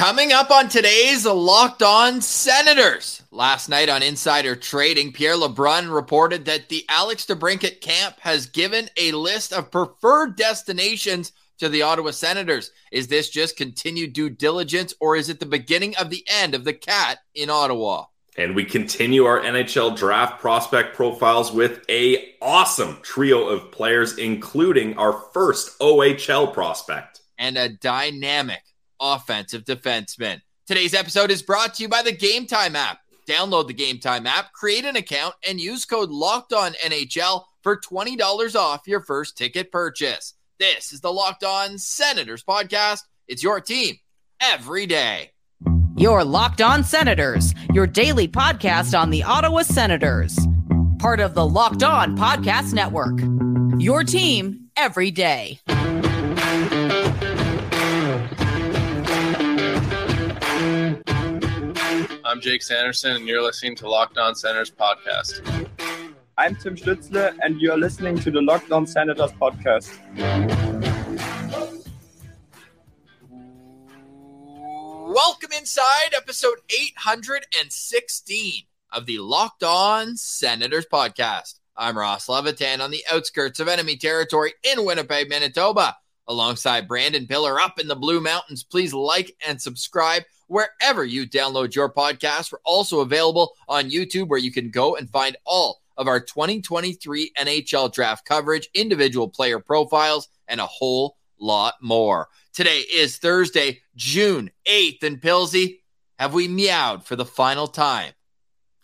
Coming up on today's Locked On Senators. Last night on Insider Trading, Pierre LeBrun reported that the Alex DeBrincat camp has given a list of preferred destinations to the Ottawa Senators. Is this just continued due diligence or is it the beginning of the end of the cat in Ottawa? And we continue our NHL draft prospect profiles with a awesome trio of players including our first OHL prospect and a dynamic offensive defenseman. Today's episode is brought to you by the Game Time app. Download the Game Time app, create an account, and use code Locked On NHL for twenty dollars off your first ticket purchase. This is the Locked On Senators podcast. It's your team every day. Your Locked On Senators, your daily podcast on the Ottawa Senators, part of the Locked On Podcast Network. Your team every day. I'm Jake Sanderson, and you're listening to Locked On Senators podcast. I'm Tim Stützle, and you're listening to the Locked On Senators podcast. Welcome inside episode 816 of the Locked On Senators podcast. I'm Ross Levitan on the outskirts of enemy territory in Winnipeg, Manitoba, alongside Brandon Piller up in the Blue Mountains. Please like and subscribe wherever you download your podcast. We're also available on YouTube where you can go and find all of our 2023 NHL draft coverage, individual player profiles, and a whole lot more. Today is Thursday, June 8th, and Pilsy, have we meowed for the final time?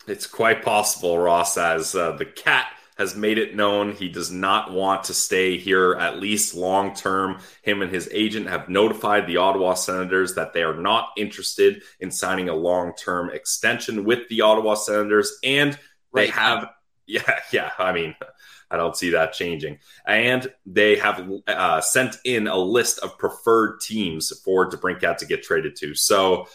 It's quite possible, Ross, as uh, the cat has made it known he does not want to stay here at least long term. Him and his agent have notified the Ottawa Senators that they are not interested in signing a long term extension with the Ottawa Senators. And they right. have, yeah, yeah, I mean, I don't see that changing. And they have uh, sent in a list of preferred teams for DeBrincat to get traded to. So,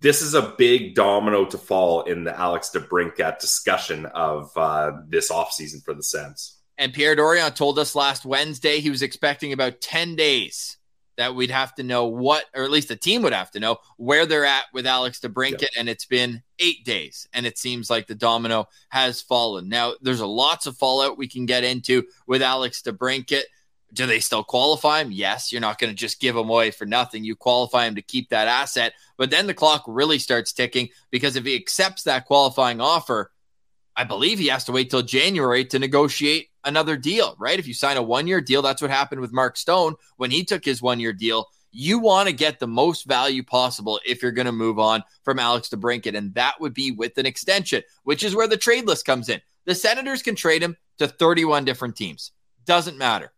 this is a big domino to fall in the Alex DeBrincat discussion of uh, this offseason for the Sens. And Pierre Dorion told us last Wednesday he was expecting about 10 days that we'd have to know what, or at least the team would have to know where they're at with Alex DeBrincat. Yep. And it's been eight days. And it seems like the domino has fallen. Now, there's a lots of fallout we can get into with Alex DeBrincat. Do they still qualify him? Yes. You're not going to just give him away for nothing. You qualify him to keep that asset. But then the clock really starts ticking because if he accepts that qualifying offer, I believe he has to wait till January to negotiate another deal, right? If you sign a one year deal, that's what happened with Mark Stone when he took his one year deal. You want to get the most value possible if you're going to move on from Alex to DeBrincat, and that would be with an extension, which is where the trade list comes in. The Senators can trade him to 31 different teams. Doesn't matter.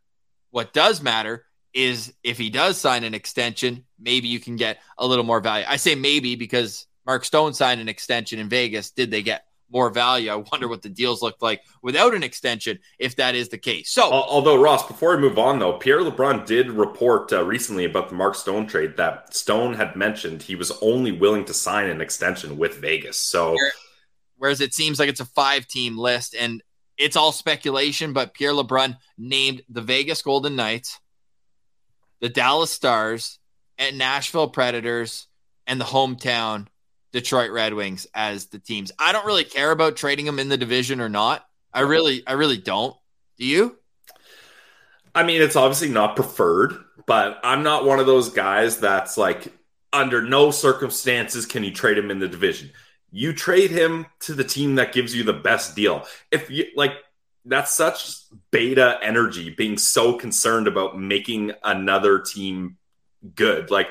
What does matter is if he does sign an extension, maybe you can get a little more value. I say maybe because Mark Stone signed an extension in Vegas. Did they get more value? I wonder what the deals looked like without an extension, if that is the case. So, although Ross, before we move on, though, Pierre LeBrun did report uh, recently about the Mark Stone trade that Stone had mentioned he was only willing to sign an extension with Vegas. So, whereas it seems like it's a five-team list, and it's all speculation, but Pierre LeBrun named the Vegas Golden Knights, the Dallas Stars, and Nashville Predators, and the hometown Detroit Red Wings as the teams. I don't really care about trading them in the division or not. I really, I really don't. Do you? I mean, it's obviously not preferred, but I'm not one of those guys that's like, under no circumstances can you trade him in the division you trade him to the team that gives you the best deal. If you like, that's such beta energy being so concerned about making another team good. Like,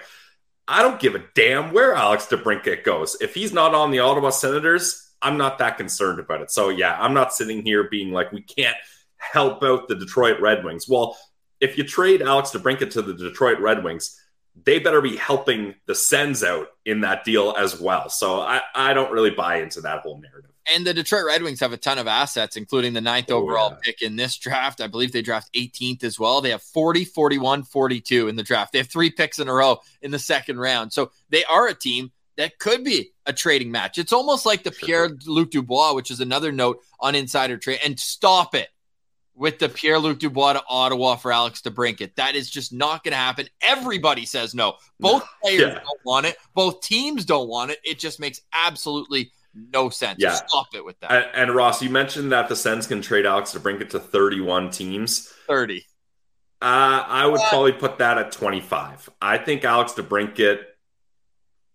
I don't give a damn where Alex DeBrincat goes. If he's not on the Ottawa Senators, I'm not that concerned about it. So, yeah, I'm not sitting here being like, we can't help out the Detroit Red Wings. Well, if you trade Alex DeBrincat to the Detroit Red Wings, they better be helping the Sens out in that deal as well. So I, I don't really buy into that whole narrative. And the Detroit Red Wings have a ton of assets, including the ninth oh, overall yeah. pick in this draft. I believe they draft 18th as well. They have 40, 41, 42 in the draft. They have three picks in a row in the second round. So they are a team that could be a trading match. It's almost like the sure. Pierre Luc Dubois, which is another note on insider trade. And stop it with the Pierre Luc Dubois to Ottawa for Alex DeBrincat. That is just not going to happen. Everybody says no. Both players Yeah. don't want it. Both teams don't want it. It just makes absolutely no sense. Yeah. Stop it with that. And, and Ross, you mentioned that the Sens can trade Alex DeBrincat to 31 teams. 30. Uh, I would What? probably put that at 25. I think Alex DeBrincat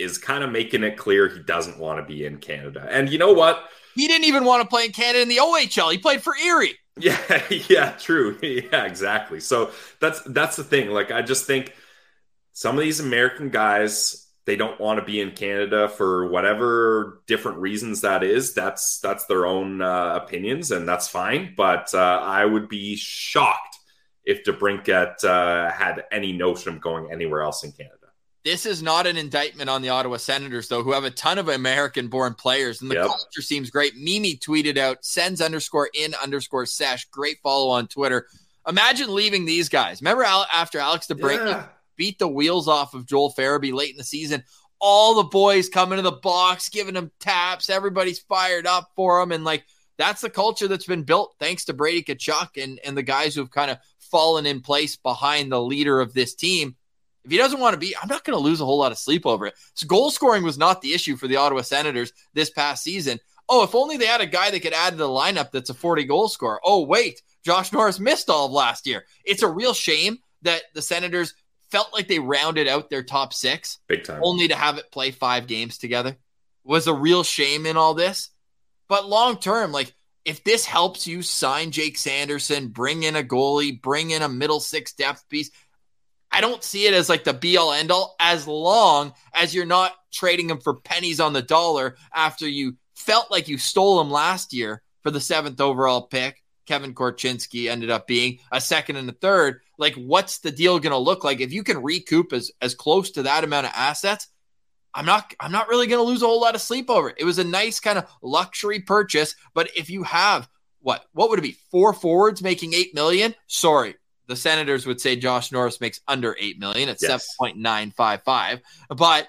is kind of making it clear he doesn't want to be in Canada. And you know what? He didn't even want to play in Canada in the OHL. He played for Erie. Yeah, yeah, true. Yeah, exactly. So that's that's the thing. Like I just think some of these American guys they don't want to be in Canada for whatever different reasons that is. That's that's their own uh, opinions and that's fine, but uh, I would be shocked if DeBrincat uh, had any notion of going anywhere else in Canada. This is not an indictment on the Ottawa Senators, though, who have a ton of American born players, and the Yep. culture seems great. Mimi tweeted out sends underscore in underscore sesh. Great follow on Twitter. Imagine leaving these guys. Remember Al- after Alex DeBrincat Yeah. beat the wheels off of Joel Farabee late in the season. All the boys coming to the box, giving him taps. Everybody's fired up for him. And like that's the culture that's been built thanks to Brady Tkachuk and, and the guys who've kind of fallen in place behind the leader of this team. If he doesn't want to be, I'm not going to lose a whole lot of sleep over it. So goal scoring was not the issue for the Ottawa Senators this past season. Oh, if only they had a guy that could add to the lineup that's a 40 goal scorer. Oh, wait, Josh Norris missed all of last year. It's a real shame that the Senators felt like they rounded out their top six Big time. only to have it play five games together was a real shame in all this. But long term, like if this helps you sign Jake Sanderson, bring in a goalie, bring in a middle six depth piece, I don't see it as like the be all end all as long as you're not trading him for pennies on the dollar after you felt like you stole him last year for the seventh overall pick. Kevin Korchinski ended up being a second and a third. Like, what's the deal going to look like if you can recoup as as close to that amount of assets? I'm not I'm not really going to lose a whole lot of sleep over it. It was a nice kind of luxury purchase, but if you have what what would it be? Four forwards making 8 million? Sorry. The Senators would say Josh Norris makes under 8 million at Yes. 7.955, but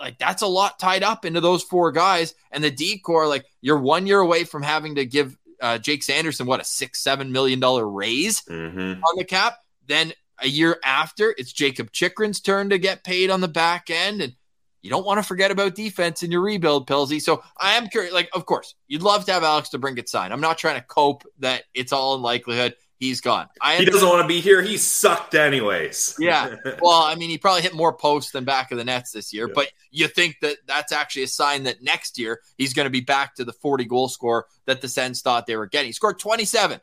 like that's a lot tied up into those four guys and the decor like you're 1 year away from having to give uh, Jake Sanderson what a 6 7 million dollar raise hmm on the cap. Then a year after, it's Jakob Chychrun's turn to get paid on the back end. And you don't want to forget about defense in your rebuild, Pilsy. So I am curious. Like, of course, you'd love to have Alex DeBrincat signed. I'm not trying to cope that it's all in likelihood he's gone. I He doesn't want to be here. He sucked anyways. Yeah. well, I mean, he probably hit more posts than back of the nets this year, Yeah. but you think that that's actually a sign that next year he's going to be back to the 40 goal score that the Sens thought they were getting. He scored 27.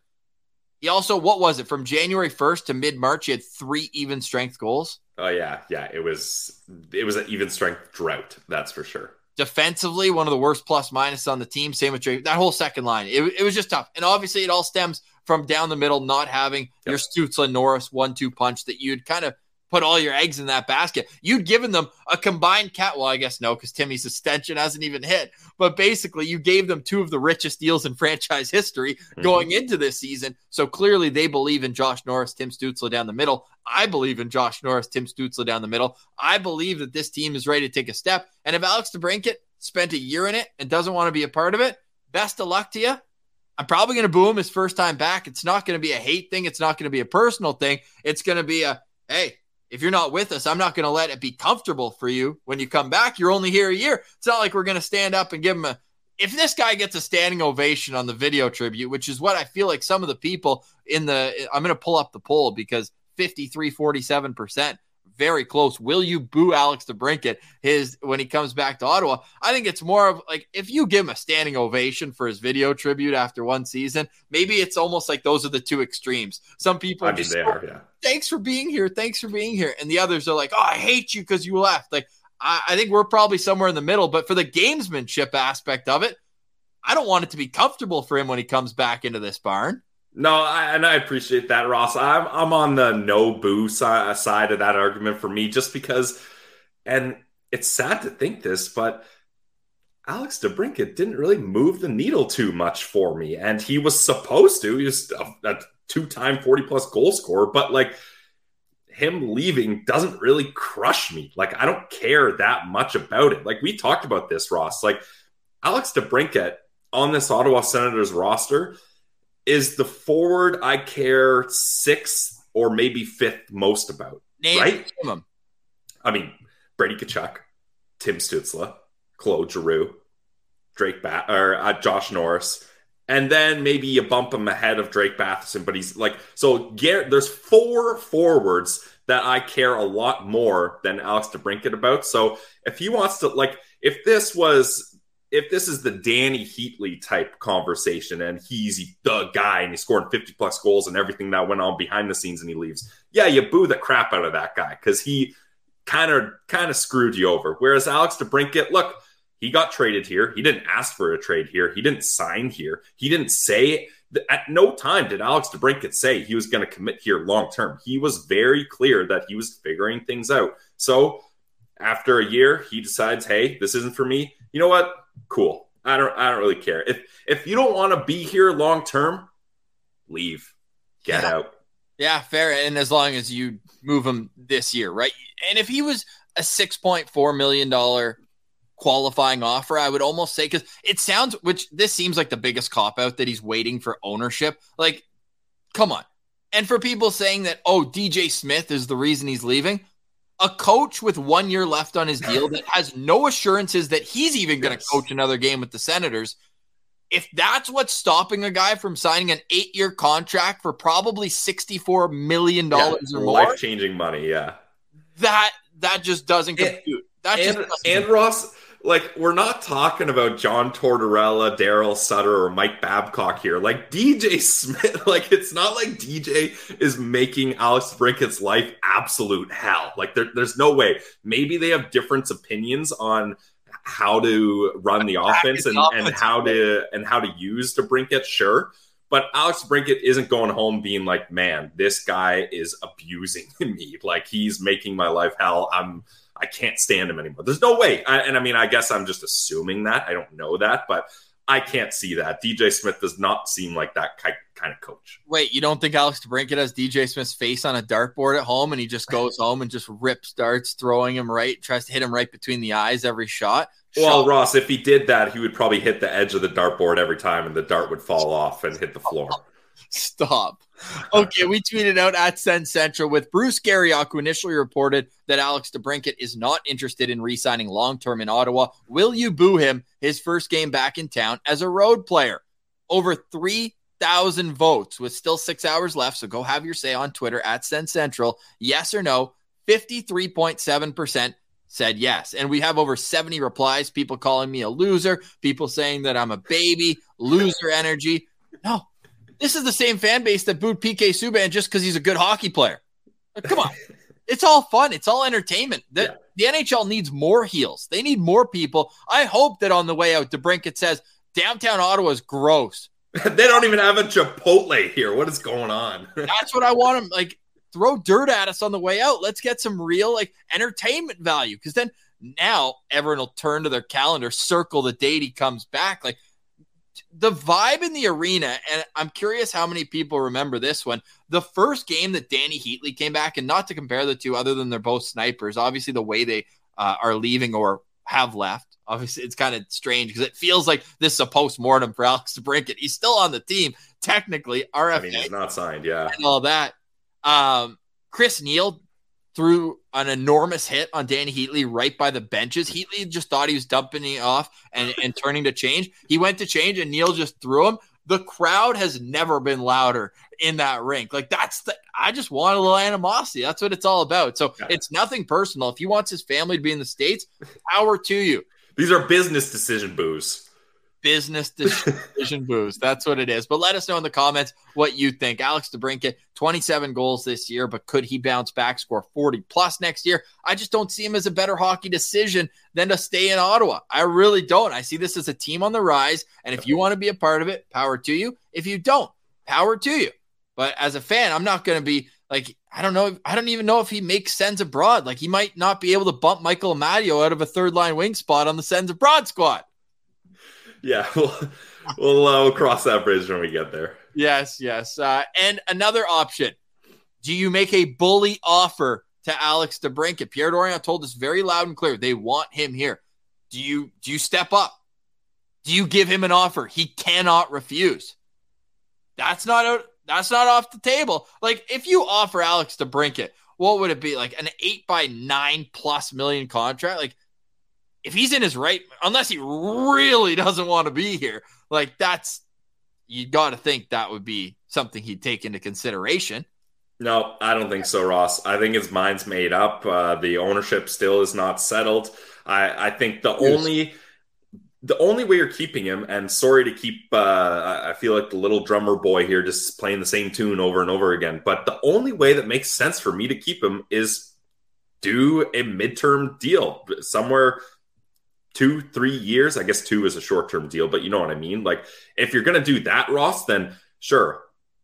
He also, what was it, from January 1st to mid March, he had three even strength goals. Oh yeah, yeah. It was it was an even strength drought. That's for sure. Defensively, one of the worst plus minus on the team. Same with Drake. That whole second line, it, it was just tough. And obviously, it all stems from down the middle, not having your Stützle Norris one two punch that you'd kind of put all your eggs in that basket. You'd given them a combined cat. Well, I guess no, because Timmy's suspension hasn't even hit. But basically, you gave them two of the richest deals in franchise history mm-hmm. going into this season. So clearly, they believe in Josh Norris, Tim Stützle down the middle. I believe in Josh Norris, Tim Stützle down the middle. I believe that this team is ready to take a step. And if Alex DeBrincat spent a year in it and doesn't want to be a part of it, best of luck to you. I'm probably going to boo him his first time back. It's not going to be a hate thing. It's not going to be a personal thing. It's going to be a, hey, if you're not with us, I'm not going to let it be comfortable for you when you come back. You're only here a year. It's not like we're going to stand up and give him a. If this guy gets a standing ovation on the video tribute, which is what I feel like some of the people in the, I'm going to pull up the poll because 53, 47%, very close. Will you boo Alex DeBrincat his when he comes back to Ottawa? I think it's more of like if you give him a standing ovation for his video tribute after one season, maybe it's almost like those are the two extremes. Some people I mean, just they are. Yeah. thanks for being here. Thanks for being here. And the others are like, oh, I hate you because you left. Like, I, I think we're probably somewhere in the middle. But for the gamesmanship aspect of it, I don't want it to be comfortable for him when he comes back into this barn. No, I, and I appreciate that, Ross. I'm I'm on the no boo si- uh, side of that argument for me, just because. And it's sad to think this, but Alex DeBrincat didn't really move the needle too much for me, and he was supposed to. He was a, a two-time forty-plus goal scorer, but like him leaving doesn't really crush me. Like I don't care that much about it. Like we talked about this, Ross. Like Alex DeBrincat on this Ottawa Senators roster is the forward I care sixth or maybe fifth most about. Name Right? him. I mean, Brady Tkachuk, Tim Stützle, Claude Giroux, Drake ba- or uh, Josh Norris, and then maybe you bump him ahead of Drake Batherson. But he's like, so Gar- there's four forwards that I care a lot more than Alex DeBrincat about. So if he wants to, like, if this was. If this is the Dany Heatley type conversation and he's the guy and he's scoring 50 plus goals and everything that went on behind the scenes and he leaves, yeah, you boo the crap out of that guy because he kind of kind of screwed you over. Whereas Alex DeBrincat, look, he got traded here. He didn't ask for a trade here. He didn't sign here. He didn't say at no time did Alex DeBrincat say he was going to commit here long term. He was very clear that he was figuring things out. So after a year, he decides, "Hey, this isn't for me." You know what? Cool. I don't I don't really care. If if you don't want to be here long term, leave. Get Yeah. out. Yeah, fair. And as long as you move him this year, right? And if he was a six point four million dollar qualifying offer, I would almost say because it sounds, which this seems like the biggest cop out that he's waiting for ownership. Like, come on. And for people saying that, oh, DJ Smith is the reason he's leaving, a coach with one year left on his deal that has no assurances that he's even going to Yes. coach another game with the Senators. If that's what's stopping a guy from signing an eight year contract for probably $64 million or more, life changing money. Yeah. that that just doesn't And- compute. That just and, and Ross, like we're not talking about John Tortorella, Darryl Sutter, or Mike Babcock here. Like DJ Smith, like it's not like DJ is making Alex Brinket's life absolute hell. Like there, there's no way. Maybe they have different opinions on how to run the offense and, and how to and how to use DeBrincat, sure. But Alex Brinket isn't going home being like, man, this guy is abusing me. Like he's making my life hell. I'm I can't stand him anymore. There's no way. I, and I mean, I guess I'm just assuming that. I don't know that, but I can't see that. DJ Smith does not seem like that ki- kind of coach. Wait, you don't think Alex DeBrincat has DJ Smith's face on a dartboard at home and he just goes home and just rips darts, throwing him right, tries to hit him right between the eyes every shot? Well, Shot. Ross, if he did that, he would probably hit the edge of the dartboard every time and the dart would fall off and hit the floor. Stop. Okay, we tweeted out at Sen Central with Bruce Garrioch, who initially reported that Alex DeBrincat is not interested in re signing long term in Ottawa. Will you boo him his first game back in town as a road player? Over 3,000 votes with still six hours left. So go have your say on Twitter at Sen Central. Yes or no? 53.7% said yes. And we have over 70 replies. People calling me a loser, people saying that I'm a baby, loser energy. No, this is the same fan base that booed PK Subban just because he's a good hockey player. Come on. It's all fun. It's all entertainment. The, the NHL needs more heels. They need more people. I hope that on the way out, DeBrincat says downtown Ottawa is gross. they don't even have a Chipotle here. What is going on? That's what I want him. Like, throw dirt at us on the way out. Let's get some real like entertainment value. Because then now everyone will turn to their calendar, circle the date he comes back. Like the vibe in the arena, and I'm curious how many people remember this one. The first game that Dany Heatley came back, and not to compare the two, other than they're both snipers. Obviously, the way they uh, are leaving or have left. Obviously, it's kind of strange because it feels like this is a post mortem for Alex DeBrincat. He's still on the team, technically. RFA I mean, he's not signed. Yeah. and all that. Um, Chris Neil threw an enormous hit on Dany Heatley right by the benches. Heatley just thought he was dumping it off and, and turning to change. He went to change and Neil just threw him. The crowd has never been louder in that rink. Like that's the I just want a little animosity. That's what it's all about. So Yeah. it's nothing personal. If he wants his family to be in the States, power to you. These are business decision boos. Business decision boost. That's what it is. But let us know in the comments what you think. Alex DeBrincat, 27 goals this year, but could he bounce back, score 40 plus next year? I just don't see him as a better hockey decision than to stay in Ottawa. I really don't. I see this as a team on the rise. And if you want to be a part of it, power to you. If you don't, power to you. But as a fan, I'm not going to be like, I don't know. I don't even know if he makes Sens abroad. Like he might not be able to bump Michael Amadio out of a third line wing spot on the Sens abroad squad. Yeah, we'll we'll, uh, we'll cross that bridge when we get there. Yes, yes. Uh, and another option. Do you make a bully offer to Alex DeBrincat? Pierre Dorion told us very loud and clear they want him here. Do you do you step up? Do you give him an offer he cannot refuse? That's not out. That's not off the table. Like if you offer Alex DeBrincat, what would it be like an eight by nine plus million contract? Like if he's in his right, unless he really doesn't want to be here, like that's you got to think that would be something he'd take into consideration. No, I don't think so, Ross. I think his mind's made up. Uh, the ownership still is not settled. I, I think the yes. only the only way you're keeping him, and sorry to keep, uh, I feel like the little drummer boy here just playing the same tune over and over again, but the only way that makes sense for me to keep him is do a midterm deal somewhere two, three years. I guess two is a short term deal, but you know what I mean? Like, if you're going to do that, Ross, then sure,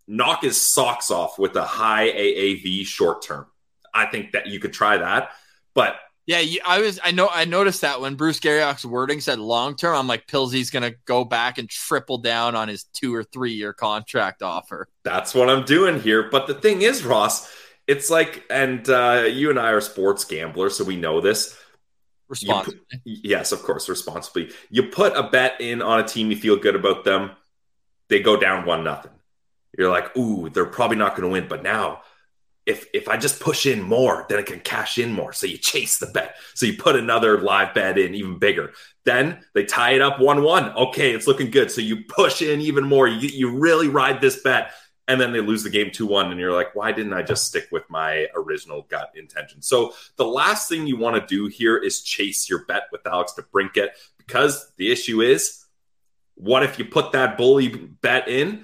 knock his socks off with a high AAV short term. I think that you could try that. But yeah, I was. I know. I noticed that when Bruce Garrioch's wording said long term, I'm like, Pilsy's going to go back and triple down on his two or three year contract offer. That's what I'm doing here. But the thing is, Ross, it's like, and uh, you and I are sports gamblers, so we know this. Responsibly. Put, yes, of course, responsibly. You put a bet in on a team, you feel good about them. They go down one nothing. You're like, ooh, they're probably not going to win. But now if if I just push in more, then I can cash in more. So you chase the bet. So you put another live bet in even bigger. Then they tie it up one one. Okay, it's looking good. So you push in even more. You you really ride this bet, and then they lose the game two one, and you're like, why didn't I just stick with my original gut intention? So the last thing you want to do here is chase your bet with Alex DeBrincat because the issue is, what if you put that bully bet in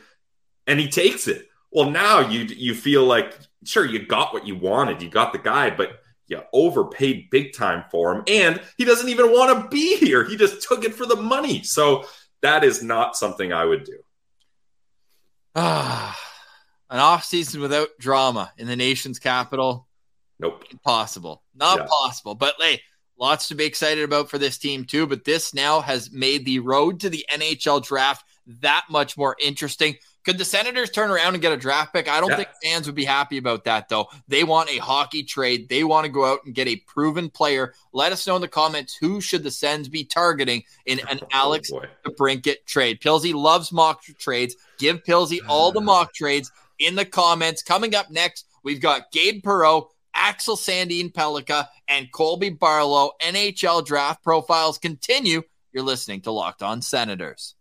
and he takes it? Well, now you you feel like sure you got what you wanted, you got the guy, but you overpaid big time for him, and he doesn't even want to be here. He just took it for the money. So that is not something I would do. Ah, an off season without drama in the nation's capital. Nope, impossible, not yeah. possible. But hey, lots to be excited about for this team too. But this now has made the road to the NHL draft that much more interesting. Could the Senators turn around and get a draft pick? I don't yeah. think fans would be happy about that, though. They want a hockey trade. They want to go out and get a proven player. Let us know in the comments who should the Sens be targeting in an oh, Alex DeBrincat trade. Pilsy loves mock trades. Give Pilsy all the uh. mock trades in the comments. Coming up next, we've got Gabe Perreault, Axel Sandin Pellikka, and Colby Barlow. NHL draft profiles continue. You're listening to Locked On Senators.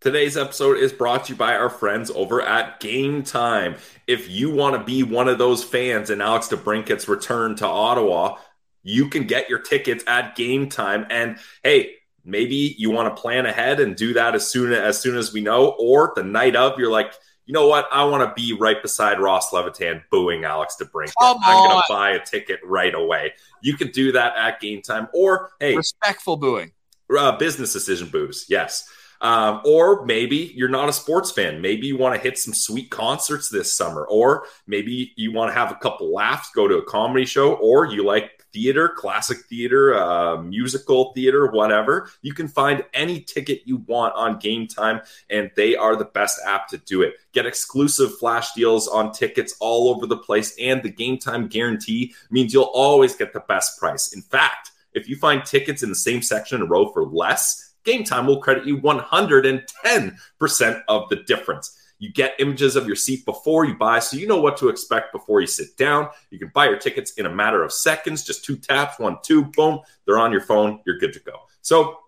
Today's episode is brought to you by our friends over at Game Time. If you want to be one of those fans in Alex DeBrincat's return to Ottawa, you can get your tickets at Game Time. And hey, maybe you want to plan ahead and do that as soon as soon as we know, or the night of, you're like, you know what? I want to be right beside Ross Levitan booing Alex DeBrincat. I'm going to buy a ticket right away. You can do that at Game Time, or hey, respectful booing, uh, business decision boos. Yes. Um, or maybe you're not a sports fan. Maybe you want to hit some sweet concerts this summer, or maybe you want to have a couple laughs, go to a comedy show, or you like theater, classic theater, uh, musical theater, whatever. You can find any ticket you want on Game Time, and they are the best app to do it. Get exclusive flash deals on tickets all over the place, and the Game Time guarantee means you'll always get the best price. In fact, if you find tickets in the same section in a row for less, Game Time will credit you 110% of the difference. You get images of your seat before you buy, so you know what to expect before you sit down. You can buy your tickets in a matter of seconds, just two taps, one, two, boom, they're on your phone. You're good to go. So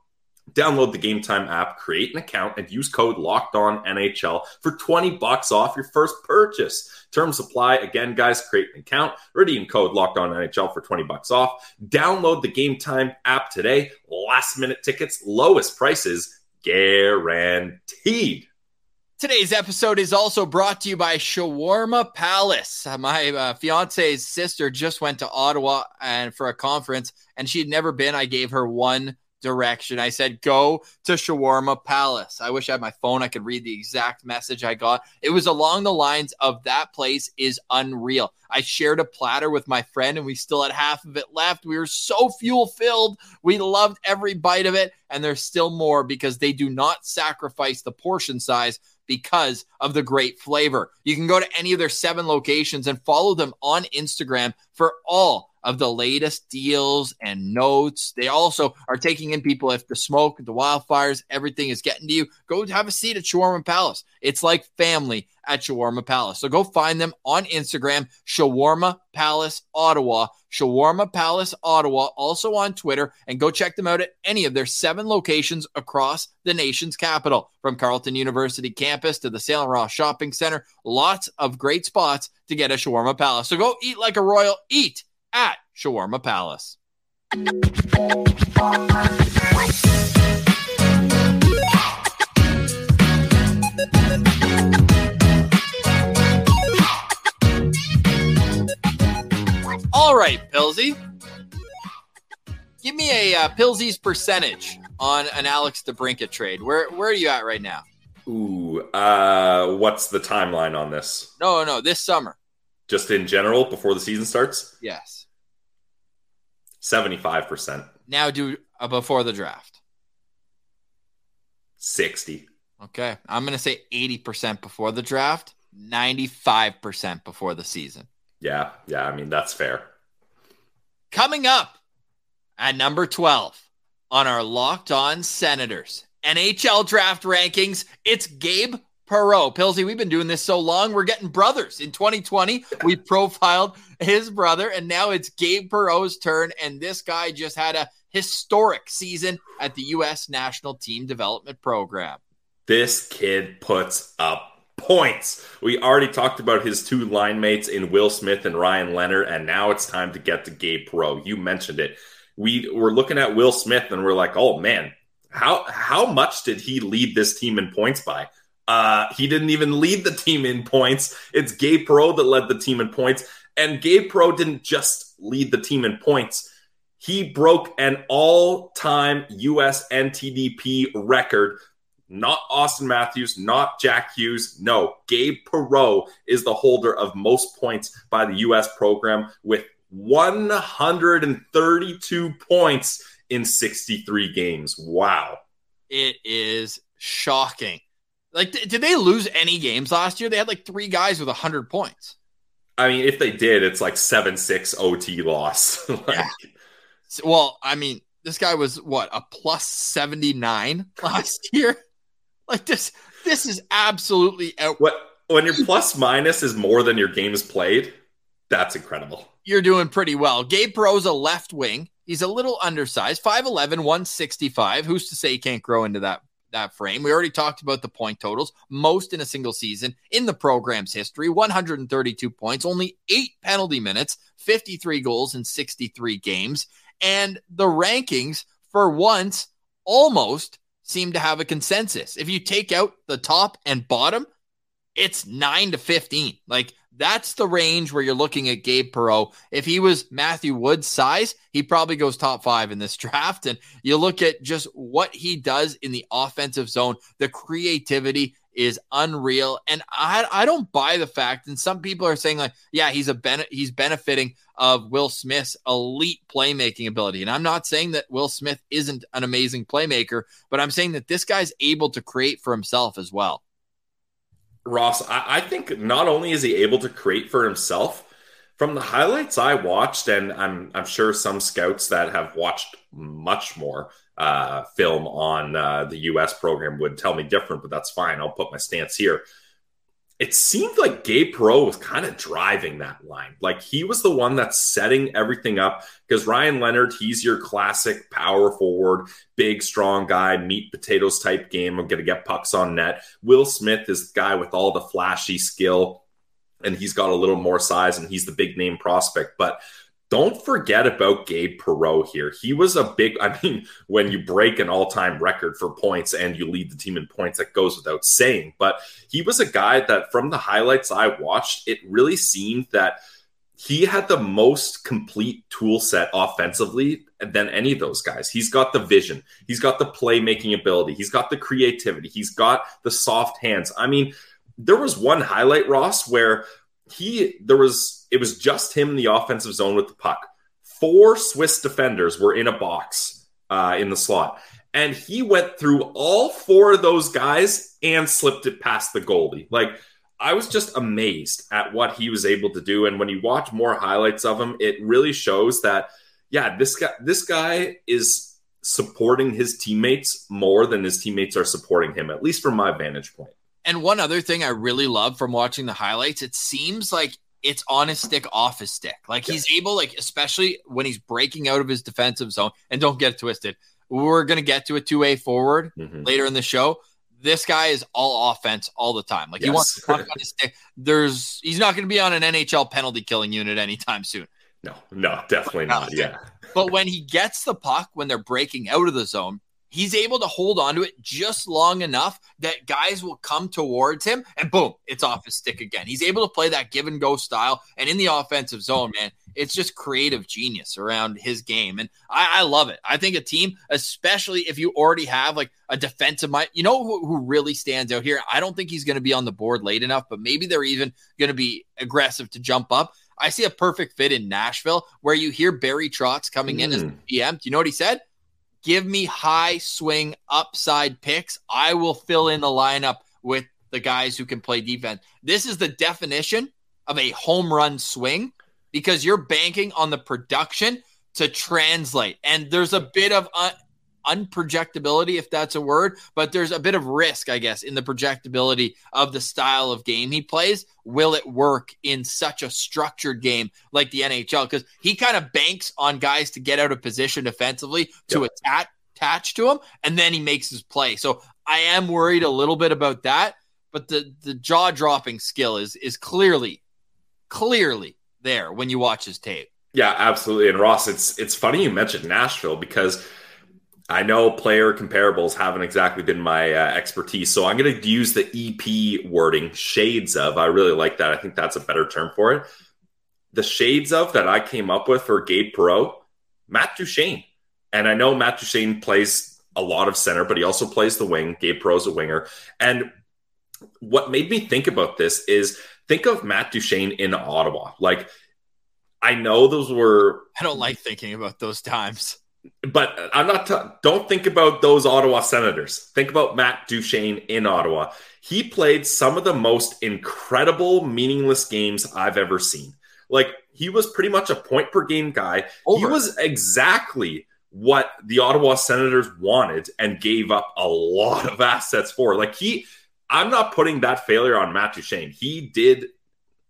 Download the Game Time app, create an account, and use code Locked On NHL for 20 bucks off your first purchase. Terms apply. Again, guys, create an account, redeem code Locked On NHL for 20 bucks off. Download the Game Time app today. Last minute tickets, lowest prices guaranteed. Today's episode is also brought to you by Shawarma Palace. Uh, my uh, fiance's sister just went to Ottawa and for a conference, and she'd never been. I gave her one direction. I said, go to Shawarma Palace. I wish I had my phone. I could read the exact message I got. It was along the lines of that place is unreal. I shared a platter with my friend and we still had half of it left. We were so fuel filled. We loved every bite of it. And there's still more because they do not sacrifice the portion size because of the great flavor. You can go to any of their seven locations and follow them on Instagram for all of the latest deals and notes. They also are taking in people if the smoke, the wildfires, everything is getting to you. Go have a seat at Shawarma Palace. It's like family at Shawarma Palace. So go find them on Instagram, Shawarma Palace Ottawa, Shawarma Palace Ottawa, also on Twitter, and go check them out at any of their seven locations across the nation's capital, from Carleton University campus to the Salem Ross Shopping Center. Lots of great spots to get a Shawarma Palace. So go eat like a royal, eat at Shawarma Palace. All right, Pilsy. Give me a uh, Pilsy's percentage on an Alex DeBrincat trade. Where where are you at right now? Ooh, uh, what's the timeline on this? No, no, this summer. Just in general, before the season starts, Yes. Seventy-five percent, Now do uh, before the draft. sixty. Okay. I'm going to say 80% before the draft, 95% before the season. Yeah, yeah. I mean, that's fair. Coming up at number 12 on our Locked On Senators NHL draft rankings, it's Gabe Perreault. Pilsy, we've been doing this so long, we're getting brothers. In 2020, we profiled his brother, and now it's Gabe Perreault's turn. And this guy just had a historic season at the U.S. National Team Development Program. This kid puts up points. We already talked about his two line mates in Will Smith and Ryan Leonard, and now it's time to get to Gabe Perreault. You mentioned it. We were looking at Will Smith and we're like, oh man, how how much did he lead this team in points by? Uh, he didn't even lead the team in points. It's Gabe Perreault that led the team in points, and Gabe Perreault didn't just lead the team in points. He broke an all-time US NTDP record not Auston Matthews, not Jack Hughes. No, Gabe Perreault is the holder of most points by the U.S. program with 132 points in 63 games. Wow. It is shocking. Like, th- did they lose any games last year? They had like three guys with 100 points. I mean, if they did, it's like 7 6 OT loss. like, Yeah. Well, I mean, this guy was what a plus 79 last year. Like this, this is absolutely out. What when your plus minus is more than your games played, that's incredible. You're doing pretty well. Gabe Perreault's a left wing. He's a little undersized, 5'11, 165. Who's to say he can't grow into that that frame? We already talked about the point totals, most in a single season in the program's history 132 points, only eight penalty minutes, 53 goals in 63 games. And the rankings, for once, almost seem to have a consensus. If you take out the top and bottom, it's 9 to 15. Like that's the range where you're looking at Gabe Perreault. If he was Matthew Wood's size, he probably goes top five in this draft. And you look at just what he does in the offensive zone, the creativity is unreal. And I, I don't buy the fact, and some people are saying, like, yeah, he's a ben- he's benefiting of Will Smith's elite playmaking ability. And I'm not saying that Will Smith isn't an amazing playmaker, but I'm saying that this guy's able to create for himself as well. Ross, I, I think not only is he able to create for himself, from the highlights I watched, and I'm I'm sure some scouts that have watched much more uh, film on uh, the U.S. program would tell me different, but that's fine. I'll put my stance here. It seemed like Gabe Perreault was kind of driving that line. Like he was the one that's setting everything up because Ryan Leonard, he's your classic power forward, big, strong guy, meat potatoes type game. I'm going to get pucks on net. Will Smith is the guy with all the flashy skill, and he's got a little more size, and he's the big name prospect. But don't forget about Gabe Perreault here. He was a big, I mean, when you break an all time record for points and you lead the team in points, that goes without saying. But he was a guy that, from the highlights I watched, it really seemed that he had the most complete tool set offensively than any of those guys. He's got the vision, he's got the playmaking ability, he's got the creativity, he's got the soft hands. I mean, there was one highlight, Ross, where he there was it was just him in the offensive zone with the puck. Four Swiss defenders were in a box uh, in the slot, and he went through all four of those guys and slipped it past the goalie. Like I was just amazed at what he was able to do. And when you watch more highlights of him, it really shows that, yeah, this guy, this guy is supporting his teammates more than his teammates are supporting him, at least from my vantage point. And one other thing I really love from watching the highlights, it seems like it's on his stick, off his stick. Like he's able, like especially when he's breaking out of his defensive zone. And don't get it twisted. We're gonna get to a two way forward Mhm. later in the show. This guy is all offense all the time. Like he wants to puck on his stick. There's he's not going to be on an NHL penalty killing unit anytime soon. No, no, definitely not. Yeah. But when he gets the puck when they're breaking out of the zone, he's able to hold on to it just long enough that guys will come towards him and boom, it's off his stick again. He's able to play that give and go style. And in the offensive zone, man, it's just creative genius around his game. And I, I love it. I think a team, especially if you already have like a defensive mind, you know who, who really stands out here? I don't think he's going to be on the board late enough, but maybe they're even going to be aggressive to jump up. I see a perfect fit in Nashville where you hear Barry Trotz coming in as Mm. PM. Do you know what he said? Give me high swing upside picks. I will fill in the lineup with the guys who can play defense. This is the definition of a home run swing because you're banking on the production to translate. And there's a bit of un- unprojectability, if that's a word, but there's a bit of risk, I guess, in the projectability of the style of game he plays. Will it work in such a structured game like the NHL? Because he kind of banks on guys to get out of position defensively to attach attach to him, and then he makes his play. So I am worried a little bit about that, but the the jaw dropping skill is is clearly clearly there when you watch his tape. Yeah, absolutely. And Ross, it's it's funny you mentioned Nashville because I know player comparables haven't exactly been my uh, expertise. So I'm going to use the EP wording, shades of. I really like that. I think that's a better term for it. The shades of that I came up with for Gabe Perreault, Matt Duchene. And I know Matt Duchene plays a lot of center, but he also plays the wing. Gabe Perreault's a winger. And what made me think about this is think of Matt Duchene in Ottawa. Like, I know those were I don't like thinking about those times. But I'm not. T- don't think about those Ottawa Senators. Think about Matt Duchene in Ottawa. He played some of the most incredible, meaningless games I've ever seen. Like he was pretty much a point per game guy. He was exactly what the Ottawa Senators wanted and gave up a lot of assets for. Like he, I'm not putting that failure on Matt Duchene. He did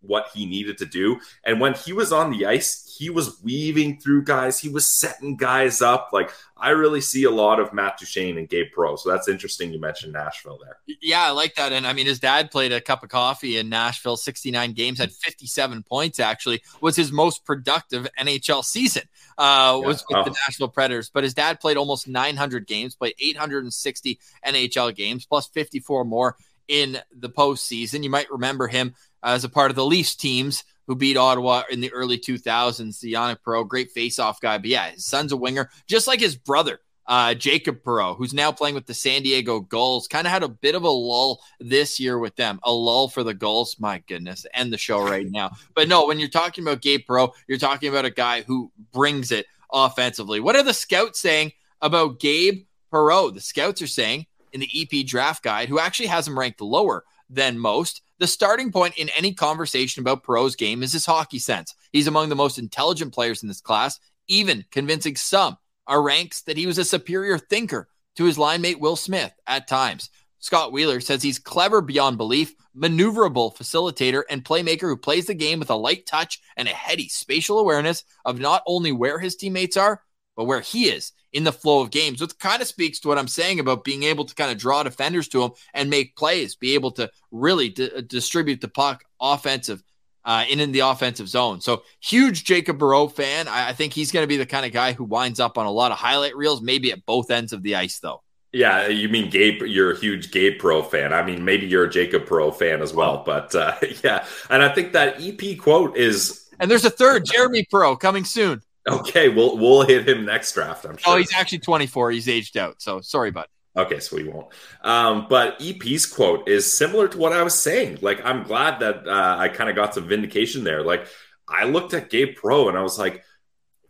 what he needed to do. And when he was on the ice, he was weaving through guys, he was setting guys up. Like I really see a lot of Matt Duchene and Gabe Perreault. So that's interesting you mentioned Nashville there. Yeah, I like that. And I mean, his dad played a cup of coffee in Nashville, 69 games, had 57 points, actually, was his most productive NHL season, uh, was with Yeah. the Oh. Nashville Predators. But his dad played almost 900 games, played 860 NHL games, plus 54 more in the postseason. You might remember him as a part of the Leafs teams who beat Ottawa in the early 2000s. The Yanic Perreault, great face-off guy. But yeah, his son's a winger, just like his brother uh, Jacob Perreault, who's now playing with the San Diego Gulls, kind of had a bit of a lull this year with them. A lull for the Gulls. My goodness, end the show right now. But no, when you're talking about Gabe Perreault, you're talking about a guy who brings it offensively. What are the scouts saying about Gabe Perreault? The scouts are saying in the EP draft guide, who actually has him ranked lower than most. The starting point in any conversation about Perreault's game is his hockey sense. He's among the most intelligent players in this class, even convincing some are ranks that he was a superior thinker to his line mate Will Smith at times. Scott Wheeler says he's clever beyond belief, maneuverable facilitator, and playmaker who plays the game with a light touch and a heady spatial awareness of not only where his teammates are, but where he is in the flow of games, which kind of speaks to what I'm saying about being able to kind of draw defenders to him and make plays, be able to really di- distribute the puck offensive uh, in, in the offensive zone. So huge Jacob Perreault fan. I, I think he's going to be the kind of guy who winds up on a lot of highlight reels, maybe at both ends of the ice, though. Yeah, you mean Gabe? You're a huge Gabe Perreault fan. I mean, maybe you're a Jacob Perreault fan as well. But uh, yeah, and I think that EP quote is And there's a third, Jeremy Perreault, coming soon. Okay. We'll we'll hit him next draft. I'm sure. Oh, he's actually 24. He's aged out. So sorry, bud. Okay, so we won't. Um, but EP's quote is similar to what I was saying. Like, I'm glad that uh, I kind of got some vindication there. Like, I looked at Gabe Perreault and I was like,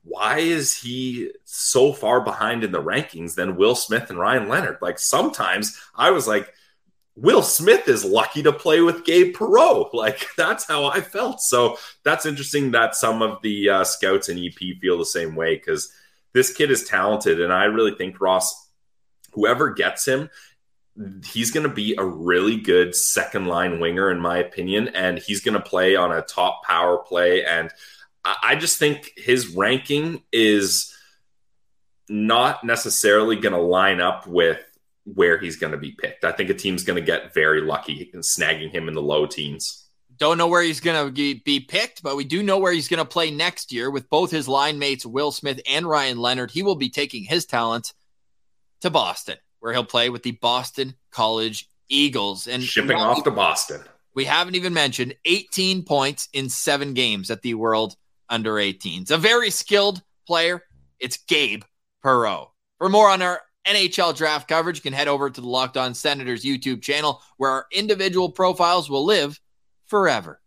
why is he so far behind in the rankings than Will Smith and Ryan Leonard? Like, sometimes I was like, Will Smith is lucky to play with Gabe Perreault. Like that's how I felt. So that's interesting that some of the uh, scouts and EP feel the same way because this kid is talented, and I really think Ross, whoever gets him, he's going to be a really good second line winger, in my opinion, and he's going to play on a top power play. And I just think his ranking is not necessarily going to line up with where he's going to be picked. I think a team's going to get very lucky in snagging him in the low teens. Don't know where he's going to be picked, but we do know where he's going to play next year with both his line mates, Will Smith and Ryan Leonard. He will be taking his talent to Boston, where he'll play with the Boston College Eagles. And shipping off to Boston. We haven't even mentioned 18 points in seven games at the World Under 18s. A very skilled player. It's Gabe Perreault. For more on our NHL draft coverage, you can head over to the Locked On Senators YouTube channel where our individual profiles will live forever.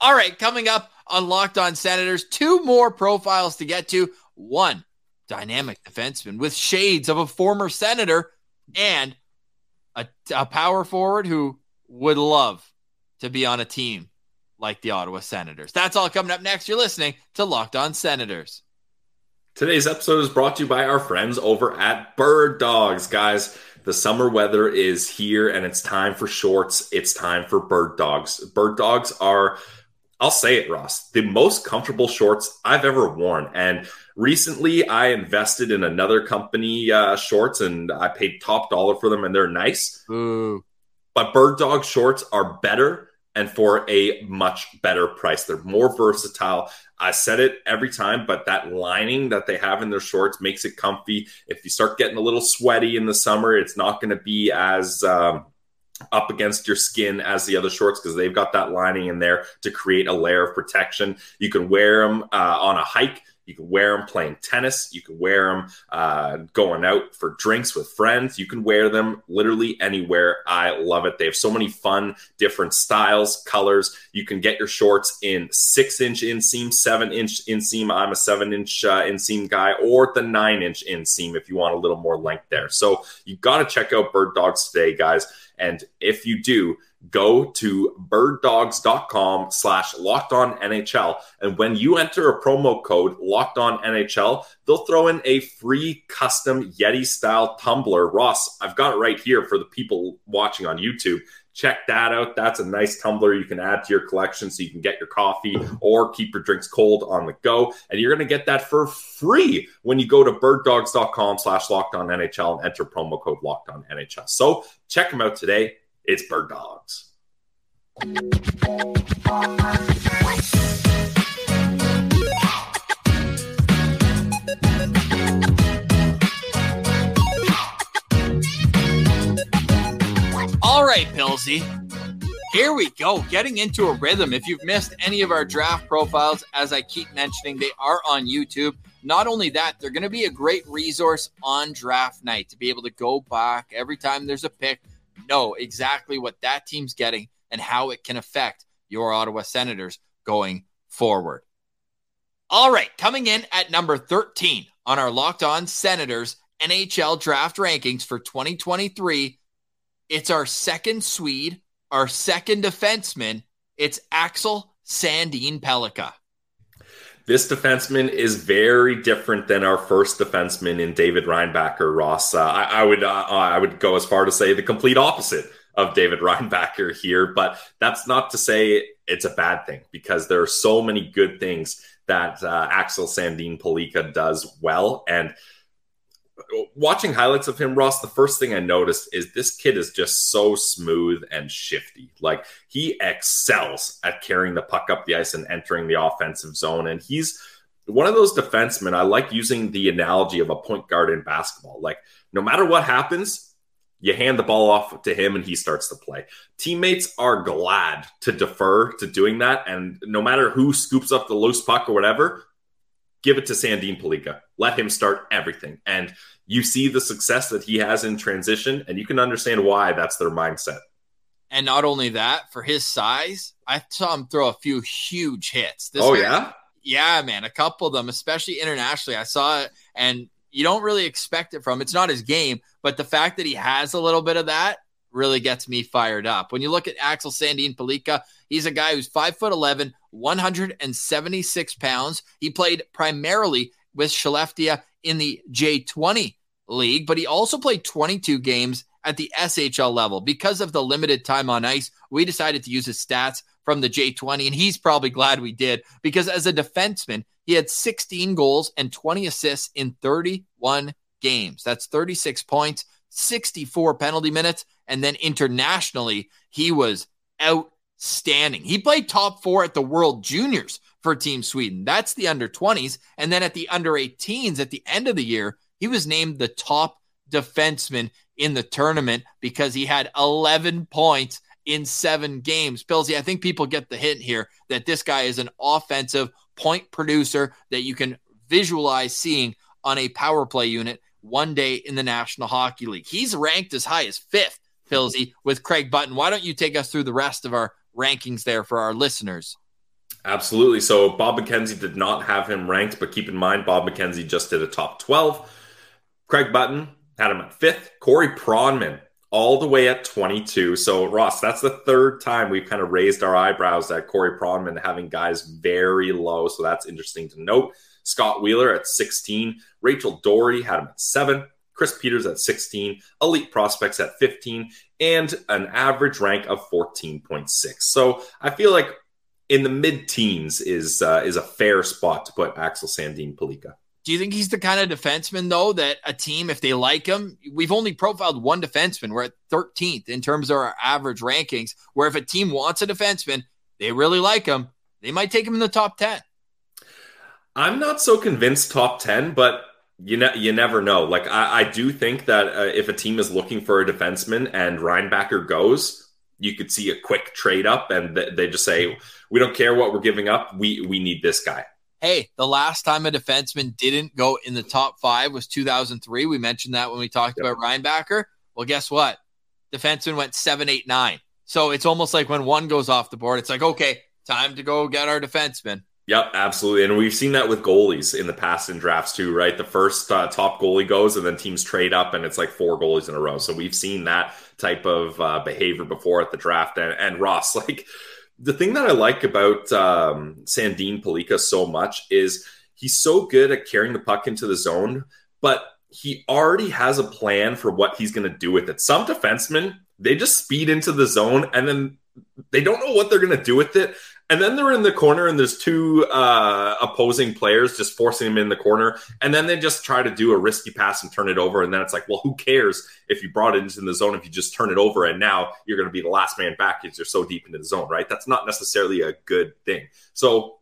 All right, coming up on Locked On Senators, two more profiles to get to. One, dynamic defenseman with shades of a former senator, and a, a power forward who would love to be on a team like the Ottawa Senators. That's all coming up next. You're listening to Locked On Senators. Today's episode is brought to you by our friends over at Bird Dogs, guys. The summer weather is here and it's time for shorts. It's time for bird dogs. Bird dogs are, I'll say it, Ross, the most comfortable shorts I've ever worn. And recently I invested in another company uh, shorts and I paid top dollar for them and they're nice. Ooh. But bird dog shorts are better and for a much better price. They're more versatile. I said it every time, but that lining that they have in their shorts makes it comfy. If you start getting a little sweaty in the summer, it's not going to be as um, up against your skin as the other shorts because they've got that lining in there to create a layer of protection. You can wear them uh, on a hike. You can wear them playing tennis. You can wear them uh, going out for drinks with friends. You can wear them literally anywhere. I love it. They have so many fun, different styles, colors. You can get your shorts in six inch inseam, seven inch inseam. I'm a seven inch uh, inseam guy, or the nine inch inseam if you want a little more length there. So you got to check out Bird Dogs today, guys. And if you do, go to birddogs.com slash locked on NHL. And when you enter a promo code locked on NHL, they'll throw in a free custom Yeti style tumbler. Ross, I've got it right here for the people watching on YouTube. Check that out. That's a nice tumbler you can add to your collection so you can get your coffee or keep your drinks cold on the go. And you're going to get that for free when you go to birddogs.com slash locked on NHL and enter promo code locked on NHL. So check them out today. It's Bird Dogs. All right, Pilsy. Here we go, getting into a rhythm. If you've missed any of our draft profiles, as I keep mentioning, they are on YouTube. Not only that, they're going to be a great resource on draft night to be able to go back every time there's a pick, know exactly what that team's getting and how it can affect your Ottawa Senators going forward. All right, coming in at number 13 on our Locked On Senators NHL draft rankings for 2023, it's our second Swede, our second defenseman. It's Axel Sandin Pellikka. This defenseman is very different than our first defenseman in David Reinbacher. Ross, uh, I, I, would uh, I would go as far to say the complete opposite of David Reinbacher here, but that's not to say it's a bad thing because there are so many good things that uh, Axel Sandin Pellikka does well. And watching highlights of him, Ross, the first thing I noticed is this kid is just so smooth and shifty. Like he excels at carrying the puck up the ice and entering the offensive zone. And he's one of those defensemen. I like using the analogy of a point guard in basketball. Like no matter what happens, you hand the ball off to him and he starts to play. Teammates are glad to defer to doing that. And no matter who scoops up the loose puck or whatever, give it to Sandin Pellikka. Let him start everything. And you see the success that he has in transition, and you can understand why that's their mindset. And not only that, for his size, I saw him throw a few huge hits. This oh, man, yeah? Yeah, man. A couple of them, especially internationally. I saw it, and you don't really expect it from. It's not his game, but the fact that he has a little bit of that, really gets me fired up. When you look at Axel Sandin Pellikka, he's a guy who's five foot 11, 176 pounds. He played primarily with Skellefteå in the J20 league, but he also played 22 games at the SHL level. Because of the limited time on ice, we decided to use his stats from the J20, and he's probably glad we did because as a defenseman, he had 16 goals and 20 assists in 31 games. That's 36 points, 64 penalty minutes, and then internationally, he was outstanding. He played top four at the World Juniors for Team Sweden. That's the under 20s. And then at the under 18s at the end of the year, he was named the top defenseman in the tournament because he had 11 points in seven games. Pilsy, I think people get the hint here that this guy is an offensive point producer that you can visualize seeing on a power play unit one day in the National Hockey League. He's ranked as high as fifth, Pilsy, with Craig Button. Why don't you take us through the rest of our rankings there for our listeners? Absolutely. So Bob McKenzie did not have him ranked, but keep in mind, Bob McKenzie just did a top 12. Craig Button had him at fifth. Corey Pronman all the way at 22. So, Ross, that's the third time we've kind of raised our eyebrows at Corey Pronman having guys very low. So, that's interesting to note. Scott Wheeler at 16. Rachel Doerrie had him at seven. Chris Peters at 16, elite prospects at 15, and an average rank of 14.6. So I feel like in the mid teens is uh, is a fair spot to put Axel Sandin Pellikka. Do you think he's the kind of defenseman, though, that a team, if they like him, we've only profiled one defenseman. We're at 13th in terms of our average rankings. Where if a team wants a defenseman, they really like him, they might take him in the top 10. I'm not so convinced top 10, but you ne- you never know. Like I, I do think that uh, if a team is looking for a defenseman and Reinbacher goes, you could see a quick trade up, and th- they just say, "We don't care what we're giving up. We we need this guy." Hey, the last time a defenseman didn't go in the top five was 2003. We mentioned that when we talked yep. about Reinbacher. Well, guess what? Defenseman went seven, eight, nine. So it's almost like when one goes off the board, it's like, okay, time to go get our defenseman. Yep, absolutely. And we've seen that with goalies in the past in drafts too, right? The first uh, top goalie goes and then teams trade up and it's like four goalies in a row. So we've seen that type of uh, behavior before at the draft. And, and, Ross, like the thing that I like about um, Sandin Pellikka so much is he's so good at carrying the puck into the zone, but he already has a plan for what he's going to do with it. Some defensemen, they just speed into the zone and then they don't know what they're going to do with it. And then they're in the corner, and there's two uh, opposing players just forcing them in the corner. And then they just try to do a risky pass and turn it over. And then it's like, well, who cares if you brought it into the zone if you just turn it over? And now you're going to be the last man back because you're so deep into the zone, right? That's not necessarily a good thing. So,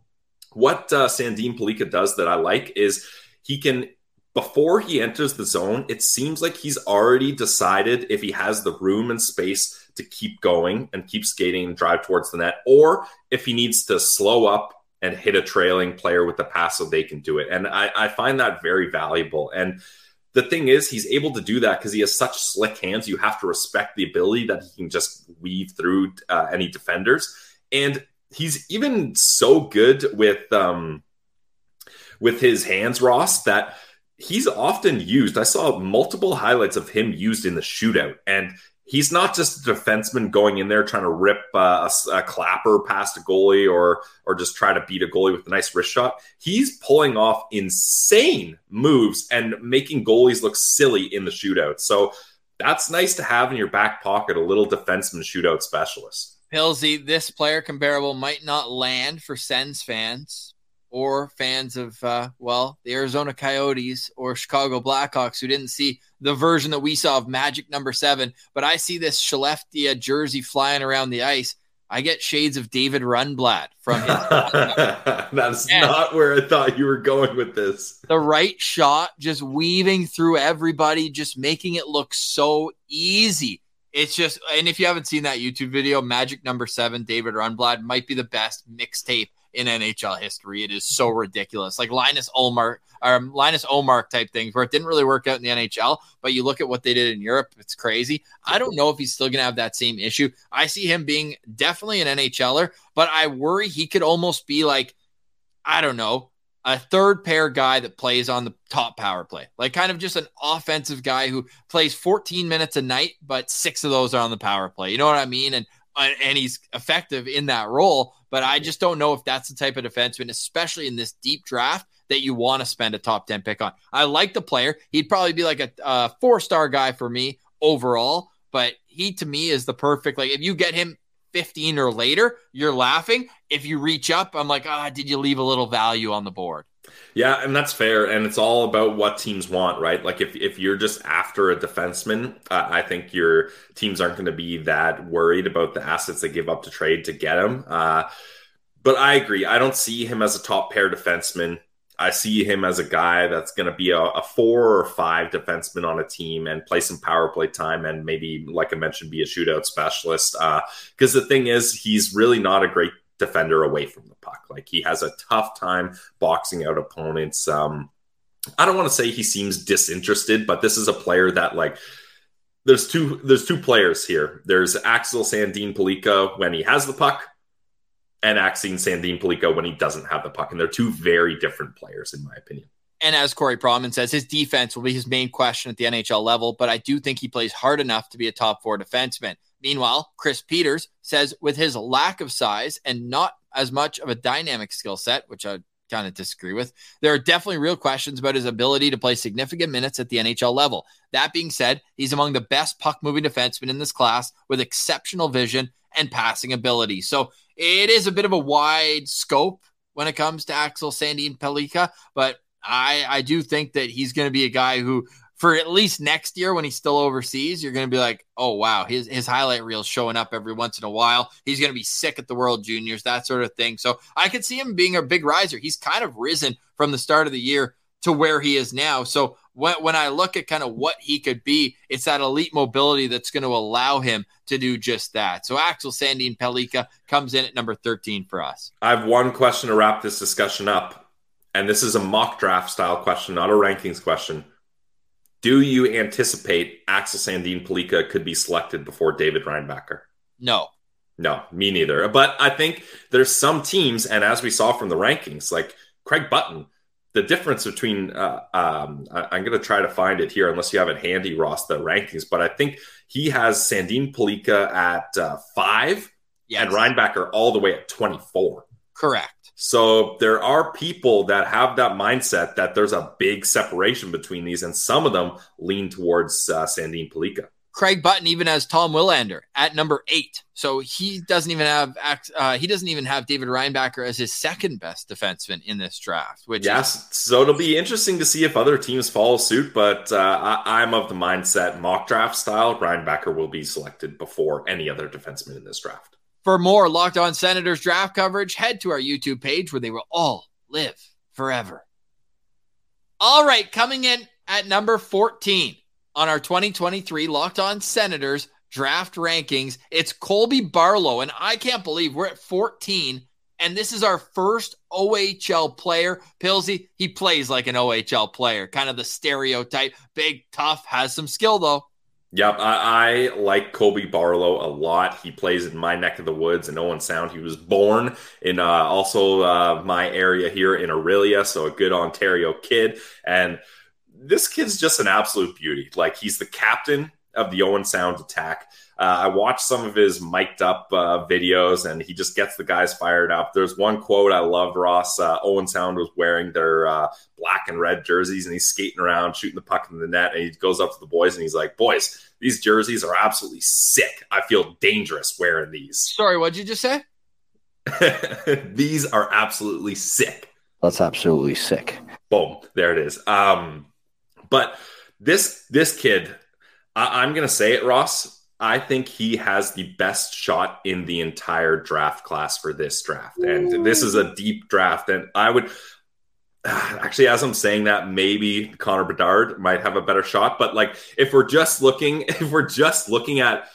what uh, Sandin Pellikka does that I like is he can before he enters the zone, it seems like he's already decided if he has the room and space to keep going and keep skating and drive towards the net, or if he needs to slow up and hit a trailing player with the pass so they can do it. And I, I find that very valuable. And the thing is, he's able to do that because he has such slick hands. You have to respect the ability that he can just weave through uh, any defenders. And he's even so good with um, with his hands, Ross, that he's often used. I saw multiple highlights of him used in the shootout, and he's not just a defenseman going in there trying to rip uh, a, a, clapper past a goalie or or just try to beat a goalie with a nice wrist shot. He's pulling off insane moves and making goalies look silly in the shootout. So that's nice to have in your back pocket, a little defenseman shootout specialist. Pilsy, this player comparable might not land for Sens fans, or fans of uh, well the Arizona Coyotes or Chicago Blackhawks who didn't see the version that we saw of Magic Number Seven, but I see this Skellefteå jersey flying around the ice. I get shades of David Rundblad from. That's and not where I thought you were going with this. The right shot, just weaving through everybody, just making it look so easy. It's just, and if you haven't seen that YouTube video, Magic Number Seven, David Rundblad might be the best mixtape in NHL history. It is so ridiculous. Like Linus Omark or Linus Ullmark type things where it didn't really work out in the NHL, but you look at what they did in Europe, it's crazy. I don't know if he's still going to have that same issue. I see him being definitely an NHLer, but I worry he could almost be like, I don't know, a third pair guy that plays on the top power play, like kind of just an offensive guy who plays 14 minutes a night, but six of those are on the power play. You know what I mean? And and he's effective in that role. But I just don't know if that's the type of defenseman, especially in this deep draft, that you want to spend a top 10 pick on. I like the player. He'd probably be like a, a four star guy for me overall, but he to me is the perfect. Like if you get him 15 or later, you're laughing. If you reach up, I'm like, ah, oh, did you leave a little value on the board? Yeah, and that's fair. And it's all about what teams want, right? Like if, if you're just after a defenseman, uh, I think your teams aren't going to be that worried about the assets they give up to trade to get him. Uh, but I agree. I don't see him as a top pair defenseman. I see him as a guy that's going to be a, a, four or five defenseman on a team and play some power play time and maybe, like I mentioned, be a shootout specialist. Because uh, the thing is, he's really not a great defender away from the puck. Like he has a tough time boxing out opponents. Um, I don't want to say he seems disinterested, but this is a player that like there's two there's two players here. There's Axel Sandin Pellikka when he has the puck, and Axel Sandin Pellikka when he doesn't have the puck. And they're two very different players, in my opinion. And as Corey Pronman says, his defense will be his main question at the NHL level, but I do think he plays hard enough to be a top four defenseman. Meanwhile, Chris Peters says with his lack of size and not as much of a dynamic skill set, which I kind of disagree with, there are definitely real questions about his ability to play significant minutes at the NHL level. That being said, he's among the best puck moving defensemen in this class with exceptional vision and passing ability. So it is a bit of a wide scope when it comes to Axel Sandin Pellikka, but I, I do think that he's going to be a guy who, for at least next year when he's still overseas, you're going to be like, oh, wow, his, his highlight reel's showing up every once in a while. He's going to be sick at the World Juniors, that sort of thing. So I could see him being a big riser. He's kind of risen from the start of the year to where he is now. So when, when I look at kind of what he could be, it's that elite mobility that's going to allow him to do just that. So Axel Sandin Pellikka comes in at number 13 for us. I have one question to wrap this discussion up. And this is a mock draft style question, not a rankings question. Do you anticipate Axel Sandin Pellikka could be selected before David Reinbacher? No. No, me neither. But I think there's some teams, and as we saw from the rankings, like Craig Button, the difference between uh, um, I, am going to try to find it here, unless you have it handy, Ross, the rankings. But I think he has Sandin Pellikka at uh, five yes. and Reinbacher all the way at 24. Correct. So there are people that have that mindset that there's a big separation between these, and some of them lean towards uh, Sandin Pellikka. Craig Button even has Tom Willander at number eight. So he doesn't even have uh, he doesn't even have David Reinbacher as his second best defenseman in this draft. Which yes, is- so it'll be interesting to see if other teams follow suit. But uh, I, am of the mindset mock draft style. Reinbacher will be selected before any other defenseman in this draft. For more Locked On Senators draft coverage, head to our YouTube page where they will all live forever. All right, coming in at number 14 on our 2023 Locked On Senators draft rankings. It's Colby Barlow, and I can't believe we're at 14, and this is our first OHL player. Pilsy, he plays like an OHL player, kind of the stereotype. Big, tough, has some skill though. Yep, I, I, like Colby Barlow a lot. He plays in my neck of the woods in Owen Sound. He was born in uh, also uh, my area here in Orillia, so a good Ontario kid. And this kid's just an absolute beauty. Like he's the captain of the Owen Sound attack. Uh, I watched some of his mic'd up uh, videos, and he just gets the guys fired up. There's one quote I love, Ross uh, Owen Sound was wearing their uh, black and red jerseys, and he's skating around, shooting the puck in the net. And he goes up to the boys, and he's like, "Boys, these jerseys are absolutely sick. I feel dangerous wearing these." Sorry, what'd you just say? these are absolutely sick. That's absolutely sick. Boom, there it is. Um, but this this kid, I, I'm gonna say it, Ross. I think he has the best shot in the entire draft class for this draft. And this is a deep draft. And I would actually, as I'm saying that, maybe Connor Bedard might have a better shot. But like, if we're just looking, if we're just looking at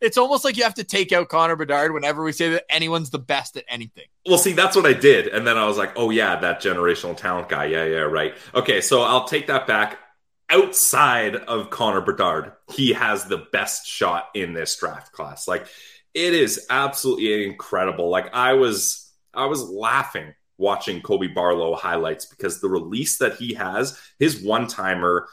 it's almost like you have to take out Connor Bedard whenever we say that anyone's the best at anything. Well, see, that's what I did. And then I was like, oh, yeah, that generational talent guy. Yeah, yeah, right. Okay, so I'll take that back. Outside of Connor Bedard, he has the best shot in this draft class. Like, it is absolutely incredible. Like, I was. I was laughing watching Colby Barlow highlights because the release that he has, his one timer,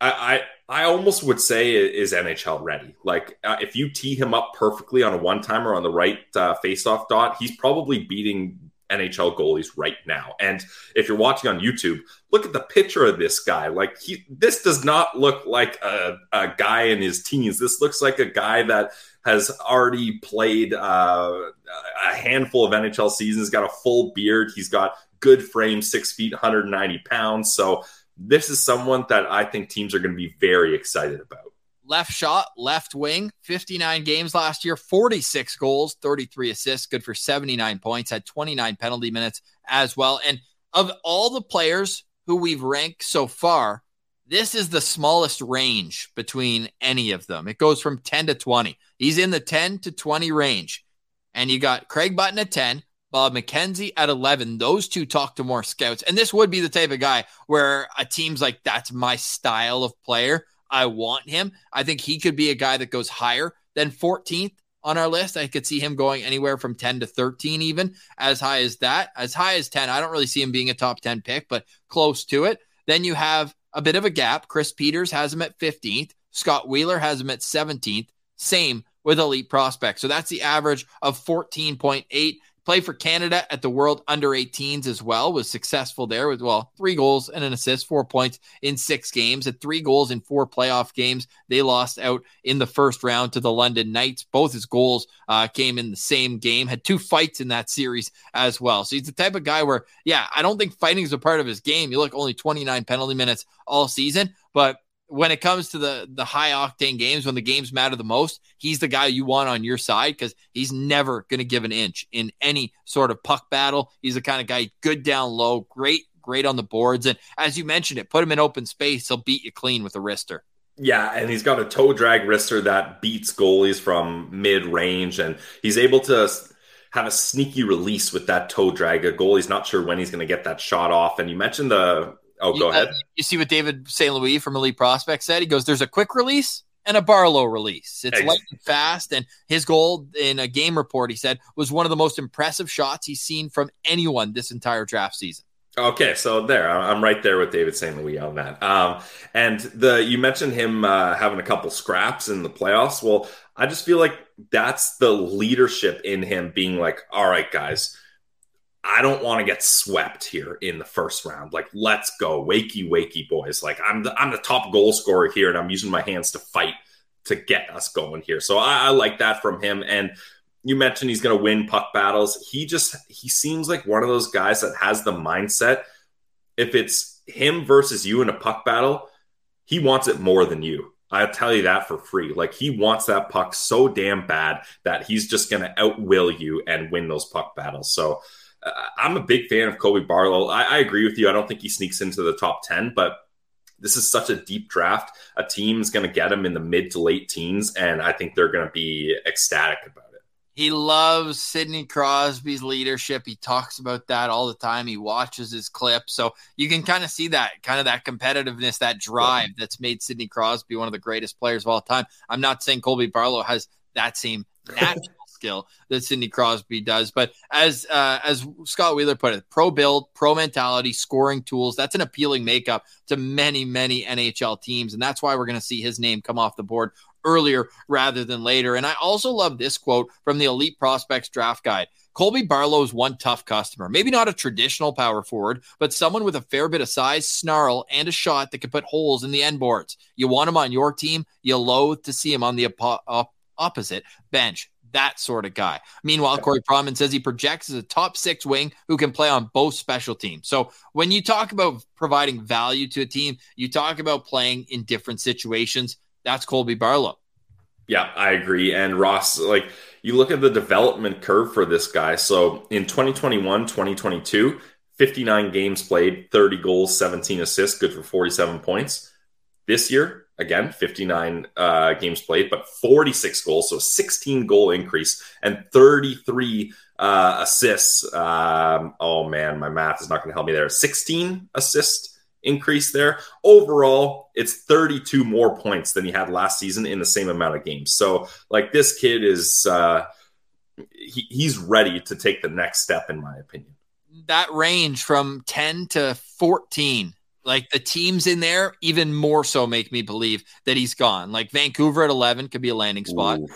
I, I, I almost would say is NHL ready. Like uh, if you tee him up perfectly on a one timer on the right uh, faceoff dot, he's probably beating NHL goalies right now. And if you're watching on YouTube, look at the picture of this guy. Like he, this does not look like a, a guy in his teens. This looks like a guy that has already played uh, a handful of NHL seasons. Got a full beard. He's got good frame, six feet, 190 pounds. So this is someone that I think teams are going to be very excited about left shot, left wing, 59 games last year, 46 goals, 33 assists, good for 79 points, had 29 penalty minutes as well. And of all the players who we've ranked so far, this is the smallest range between any of them. It goes from 10 to 20. He's in the 10 to 20 range. And you got Craig Button at 10, Bob McKenzie at 11. Those two talk to more scouts. And this would be the type of guy where a team's like, that's my style of player. I want him. I think he could be a guy that goes higher than 14th on our list. I could see him going anywhere from 10 to 13, even as high as that. As high as 10, I don't really see him being a top 10 pick, but close to it. Then you have a bit of a gap. Chris Peters has him at 15th. Scott Wheeler has him at 17th. Same with elite prospects. So that's the average of 14.8. Play for Canada at the World Under 18s as well. Was successful there with well three goals and an assist, four points in six games. At three goals in four playoff games, they lost out in the first round to the London Knights. Both his goals uh, came in the same game. Had two fights in that series as well. So he's the type of guy where, yeah, I don't think fighting is a part of his game. You look only 29 penalty minutes all season, but when it comes to the the high octane games when the games matter the most he's the guy you want on your side because he's never going to give an inch in any sort of puck battle he's the kind of guy good down low great great on the boards and as you mentioned it put him in open space he'll beat you clean with a wrister yeah, and he's got a toe drag wrister that beats goalies from mid range, and he's able to have a sneaky release with that toe drag. A goalie's not sure when he's going to get that shot off. And you mentioned the Oh, go you, ahead. Uh, you see what David St. Louis from Elite Prospect said? He goes, There's a quick release and a Barlow release. It's light and fast. And his goal in a game report, he said, was one of the most impressive shots he's seen from anyone this entire draft season. Okay, so there, I'm right there with David St. Louis on that. Um, and the you mentioned him uh, having a couple scraps in the playoffs. Well, I just feel like that's the leadership in him being like, all right, guys, I don't want to get swept here in the first round. Like, let's go, wakey, wakey, boys. Like, I'm the I'm the top goal scorer here, and I'm using my hands to fight to get us going here. So I, I like that from him. And you mentioned he's going to win puck battles. He just he seems like one of those guys that has the mindset. If it's him versus you in a puck battle, he wants it more than you. I'll tell you that for free. Like he wants that puck so damn bad that he's just going to outwill you and win those puck battles. So I'm a big fan of Colby Barlow. I, I agree with you. I don't think he sneaks into the top 10, but this is such a deep draft. A team's going to get him in the mid to late teens, and I think they're going to be ecstatic about it. He loves Sidney Crosby's leadership. He talks about that all the time. He watches his clips. So you can kind of see that, kind of that competitiveness, that drive that's made Sidney Crosby one of the greatest players of all time. I'm not saying Colby Barlow has that same natural that Sidney Crosby does. But as uh, as Scott Wheeler put it, pro build, pro mentality, scoring tools. That's an appealing makeup to many many NHL teams, and that's why we're going to see his name come off the board earlier rather than later. And I also love this quote from the Elite Prospects Draft Guide. Colby Barlow is one tough customer. Maybe not a traditional power forward, but someone with a fair bit of size, snarl, and a shot that can put holes in the end boards. You want him on your team, you loathe to see him on the op- opposite bench that sort of guy. Meanwhile, Corey Pronman says he projects as a top six wing who can play on both special teams. So when you talk about providing value to a team, you talk about playing in different situations. That's Colby Barlow. Yeah, I agree. And Ross, like you look at the development curve for this guy. So in 2021, 2022, 59 games played, 30 goals, 17 assists, good for 47 points. This year, again 59 uh, games played but 46 goals so 16 goal increase and 33 uh, assists. Um, oh man my math is not going to help me there. 16 assist increase there. Overall it's 32 more points than he had last season in the same amount of games. So like this kid is uh, he, he's ready to take the next step in my opinion. That range from 10 to 14. Like the teams in there, even more so make me believe that he's gone. Like Vancouver at 11 could be a landing spot. Ooh.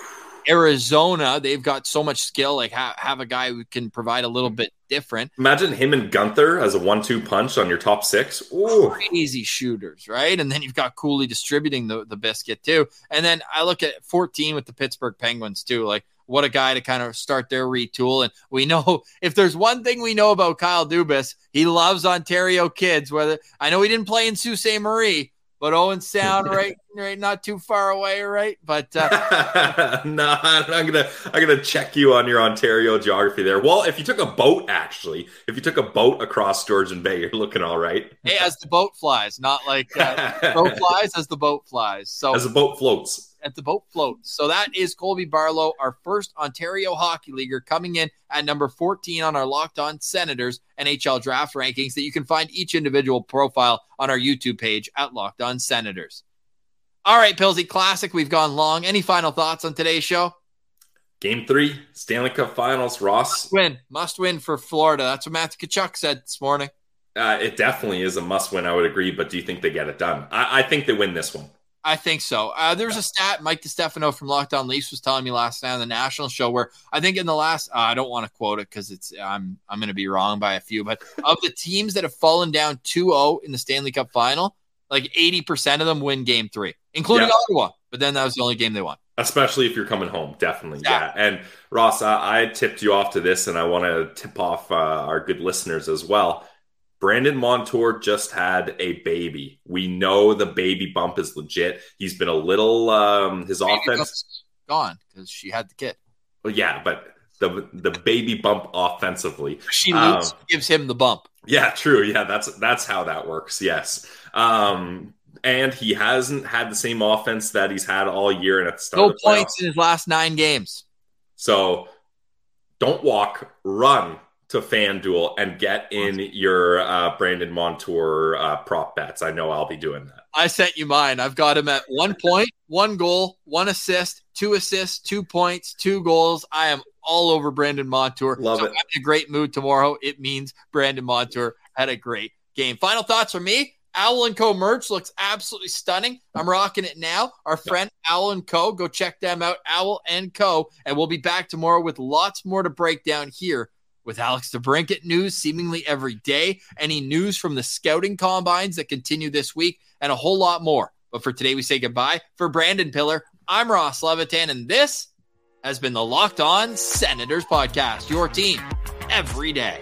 Arizona, they've got so much skill. Like ha- have a guy who can provide a little bit different. Imagine him and Guenther as a one-two punch on your top six. Ooh. Crazy shooters, right? And then you've got Cooley distributing the, the biscuit too. And then I look at 14 with the Pittsburgh Penguins too. Like what a guy to kind of start their retool. And we know if there's one thing we know about Kyle Dubas, he loves Ontario kids. Whether I know he didn't play in Sault Ste. Marie, but Owen Sound, right, right, not too far away, right? But uh, no, I'm gonna I'm gonna check you on your Ontario geography there. Well, if you took a boat, actually, if you took a boat across Georgian Bay, you're looking all right. hey, as the boat flies, not like uh, boat flies as the boat flies. So As the boat floats. At the boat floats. So that is Colby Barlow, our first Ontario hockey leaguer, coming in at number 14 on our Locked On Senators NHL draft rankings that you can find each individual profile on our YouTube page at Locked On Senators. All right, Pilsy Classic, we've gone long. Any final thoughts on today's show? Game three, Stanley Cup Finals. Ross, Win, must win for Florida. That's what Matthew Tkachuk said this morning. uh, it definitely is a must win. I would agree, but do you think they get it done? I, I think they win this one. I think so. Uh, there's a stat Mike DiStefano from Locked On Leafs was telling me last night on the national show where I think in the last uh, I don't want to quote it because it's I'm I'm going to be wrong by a few, but of the teams that have fallen down 2-0 in the Stanley Cup final, like 80% of them win game 3, including Yeah. Ottawa. But then that was the only game they won. Especially if you're coming home, definitely. Yeah. Yeah. And Ross, I, I tipped you off to this, and I want to tip off uh, our good listeners as well. Brandon Montour just had a baby. We know the baby bump is legit. He's been a little um his Baby offense. Gone because she had the kid. Well, yeah, but the the baby bump offensively. She Um, gives him the bump. Yeah, true. Yeah, that's that's how that works. Yes. Um and he hasn't had the same offense that he's had all year and at the start No the playoffs. points in his last nine games. So don't walk, run to FanDuel and get in your uh, Brandon Montour uh, prop bets. I know I'll be doing that. I sent you mine. I've got him at one point, one goal, one assist, two assists, two points, two goals. I am all over Brandon Montour. Love so it. I'm in a great mood tomorrow. It means Brandon Montour had a great game. Final thoughts from me. Owl and Co merch looks absolutely stunning. I'm rocking it now. Our friend Owl and Co. Go check them out, Owl and Co. And we'll be back tomorrow with lots more to break down here with Alex DeBrincat news seemingly every day. Any news from the scouting combines that continue this week, and a whole lot more. But for today, we say goodbye. For Brandon Piller, I'm Ross Levitan, and this has been the Locked On Senators podcast, your team every day.